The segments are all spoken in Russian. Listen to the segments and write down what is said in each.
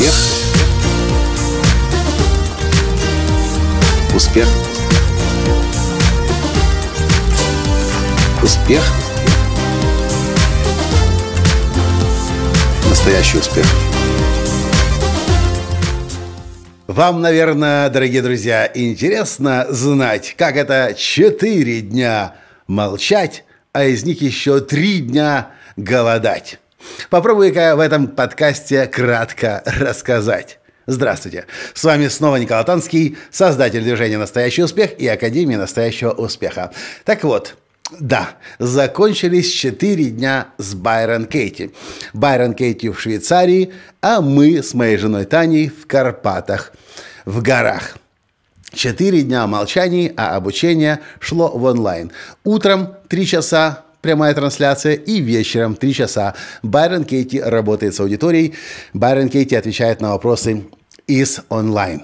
Успех. Успех. Успех. Настоящий успех. Вам, наверное, дорогие друзья, интересно знать, как это четыре дня молчать, а из них еще три дня голодать. Попробую-ка в этом подкасте кратко рассказать. Здравствуйте! С вами снова Николай Танский, создатель движения «Настоящий успех» и Академии «Настоящего успеха». Так вот, да, закончились четыре дня с Байрон Кейти. Байрон Кейти в Швейцарии, а мы с моей женой Таней в Карпатах, в горах. Четыре дня молчаний, а обучение шло в онлайн. Утром три часа прямая трансляция, и вечером три часа Байрон Кейти работает с аудиторией. Байрон Кейти отвечает на вопросы из онлайн.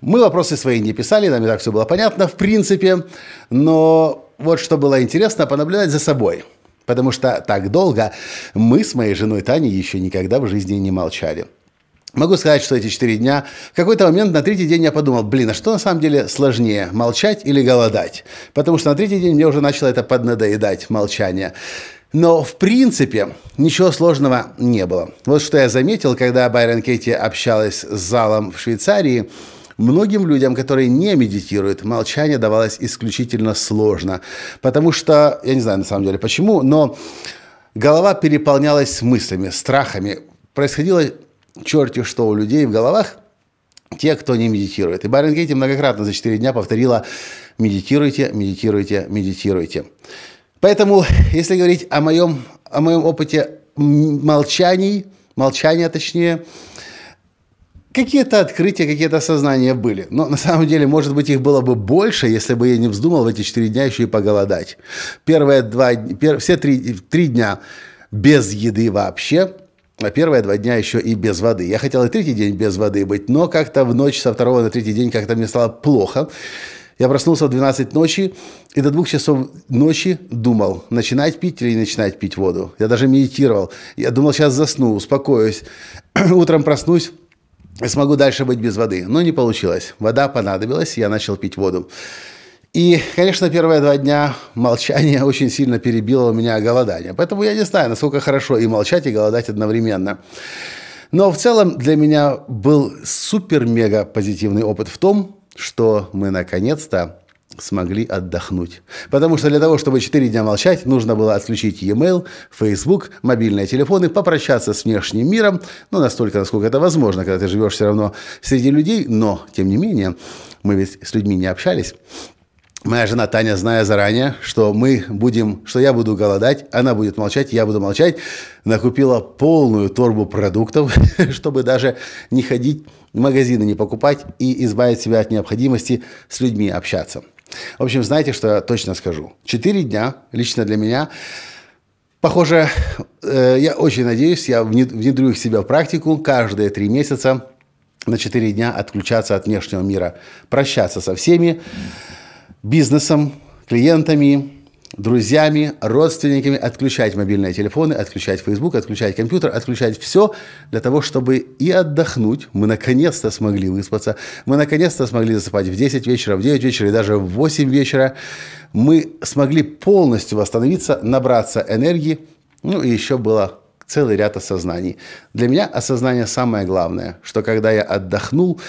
Мы вопросы свои не писали, нам и так все было понятно, в принципе, но вот что было интересно, понаблюдать за собой. Потому что так долго мы с моей женой Таней еще никогда в жизни не молчали. Могу сказать, что эти четыре дня, в какой-то момент на третий день я подумал, блин, а что на самом деле сложнее, молчать или голодать? Потому что на третий день мне уже начало это поднадоедать, молчание. Но, в принципе, ничего сложного не было. Вот что я заметил, когда Байрон Кейти общалась с залом в Швейцарии, Многим людям, которые не медитируют, молчание давалось исключительно сложно. Потому что, я не знаю на самом деле почему, но голова переполнялась мыслями, страхами. Происходило черти что у людей в головах, те, кто не медитирует. И Байрон Кейти многократно за 4 дня повторила «медитируйте, медитируйте, медитируйте». Поэтому, если говорить о моем, о моем опыте молчаний, молчания точнее, какие-то открытия, какие-то осознания были. Но на самом деле, может быть, их было бы больше, если бы я не вздумал в эти четыре дня еще и поголодать. Первые два, пер, все три, три дня без еды вообще, а первые два дня еще и без воды. Я хотел и третий день без воды быть, но как-то в ночь со второго на третий день как-то мне стало плохо. Я проснулся в 12 ночи и до двух часов ночи думал, начинать пить или не начинать пить воду. Я даже медитировал. Я думал, сейчас засну, успокоюсь. Утром проснусь, смогу дальше быть без воды. Но не получилось. Вода понадобилась, я начал пить воду. И, конечно, первые два дня молчание очень сильно перебило у меня голодание. Поэтому я не знаю, насколько хорошо и молчать, и голодать одновременно. Но в целом для меня был супер-мега позитивный опыт в том, что мы наконец-то смогли отдохнуть. Потому что для того, чтобы 4 дня молчать, нужно было отключить e-mail, Facebook, мобильные телефоны, попрощаться с внешним миром, ну, настолько, насколько это возможно, когда ты живешь все равно среди людей, но, тем не менее, мы ведь с людьми не общались. Моя жена Таня, зная заранее, что мы будем, что я буду голодать, она будет молчать, я буду молчать, накупила полную торбу продуктов, чтобы даже не ходить в магазины, не покупать и избавить себя от необходимости с людьми общаться. В общем, знаете, что я точно скажу? Четыре дня лично для меня Похоже, э, я очень надеюсь, я внедрю их себя в практику каждые три месяца на четыре дня отключаться от внешнего мира, прощаться со всеми бизнесом, клиентами, друзьями, родственниками, отключать мобильные телефоны, отключать Facebook, отключать компьютер, отключать все для того, чтобы и отдохнуть. Мы наконец-то смогли выспаться. Мы наконец-то смогли засыпать в 10 вечера, в 9 вечера и даже в 8 вечера. Мы смогли полностью восстановиться, набраться энергии. Ну и еще было целый ряд осознаний. Для меня осознание самое главное, что когда я отдохнул,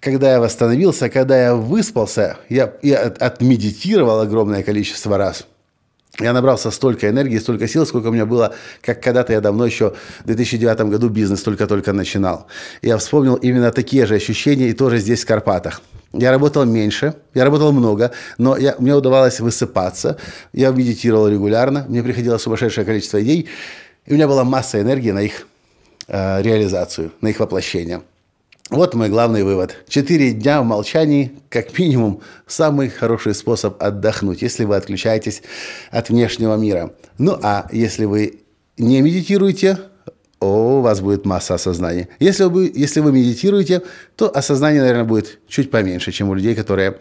когда я восстановился, когда я выспался, я, я отмедитировал огромное количество раз – я набрался столько энергии, столько сил, сколько у меня было, как когда-то я давно еще в 2009 году бизнес только-только начинал. Я вспомнил именно такие же ощущения и тоже здесь, в Карпатах. Я работал меньше, я работал много, но я, мне удавалось высыпаться. Я медитировал регулярно, мне приходило сумасшедшее количество идей, и у меня была масса энергии на их э, реализацию, на их воплощение. Вот мой главный вывод. Четыре дня в молчании, как минимум, самый хороший способ отдохнуть, если вы отключаетесь от внешнего мира. Ну а если вы не медитируете, о, у вас будет масса осознания. Если вы, если вы медитируете, то осознание, наверное, будет чуть поменьше, чем у людей, которые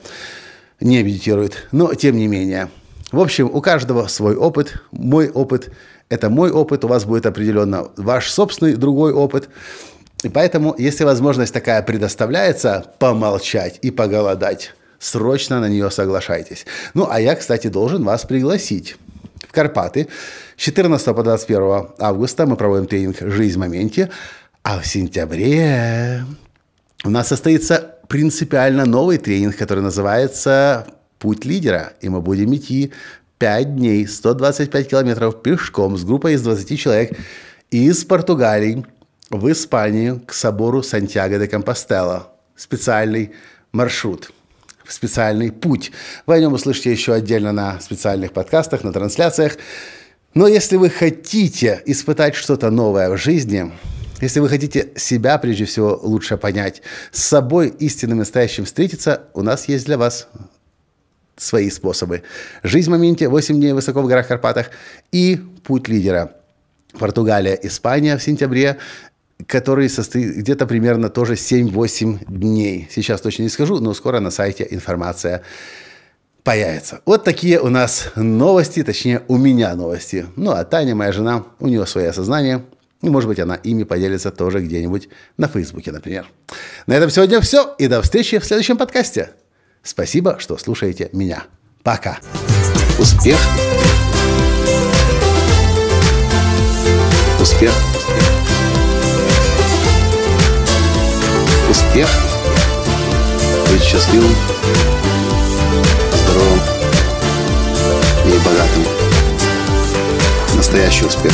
не медитируют. Но тем не менее. В общем, у каждого свой опыт. Мой опыт – это мой опыт. У вас будет определенно ваш собственный другой опыт – И поэтому, если возможность такая предоставляется, помолчать и поголодать, срочно на нее соглашайтесь. Ну, а я, кстати, должен вас пригласить в Карпаты. С 14 по 21 августа мы проводим тренинг «Жизнь в моменте», а в сентябре у нас состоится принципиально новый тренинг, который называется «Путь лидера», и мы будем идти 5 дней, 125 километров пешком с группой из 20 человек из Португалии в Испанию к собору Сантьяго де Компостела. Специальный маршрут специальный путь. Вы о нем услышите еще отдельно на специальных подкастах, на трансляциях. Но если вы хотите испытать что-то новое в жизни, если вы хотите себя, прежде всего, лучше понять, с собой истинным настоящим встретиться, у нас есть для вас свои способы. Жизнь в моменте, 8 дней высоко в горах Карпатах и путь лидера. Португалия, Испания в сентябре который состоит где-то примерно тоже 7-8 дней. Сейчас точно не скажу, но скоро на сайте информация появится. Вот такие у нас новости, точнее у меня новости. Ну а Таня, моя жена, у нее свое осознание. И, может быть, она ими поделится тоже где-нибудь на Фейсбуке, например. На этом сегодня все. И до встречи в следующем подкасте. Спасибо, что слушаете меня. Пока. Успех. Успех. Успех. Быть счастливым, здоровым и богатым. Настоящий успех.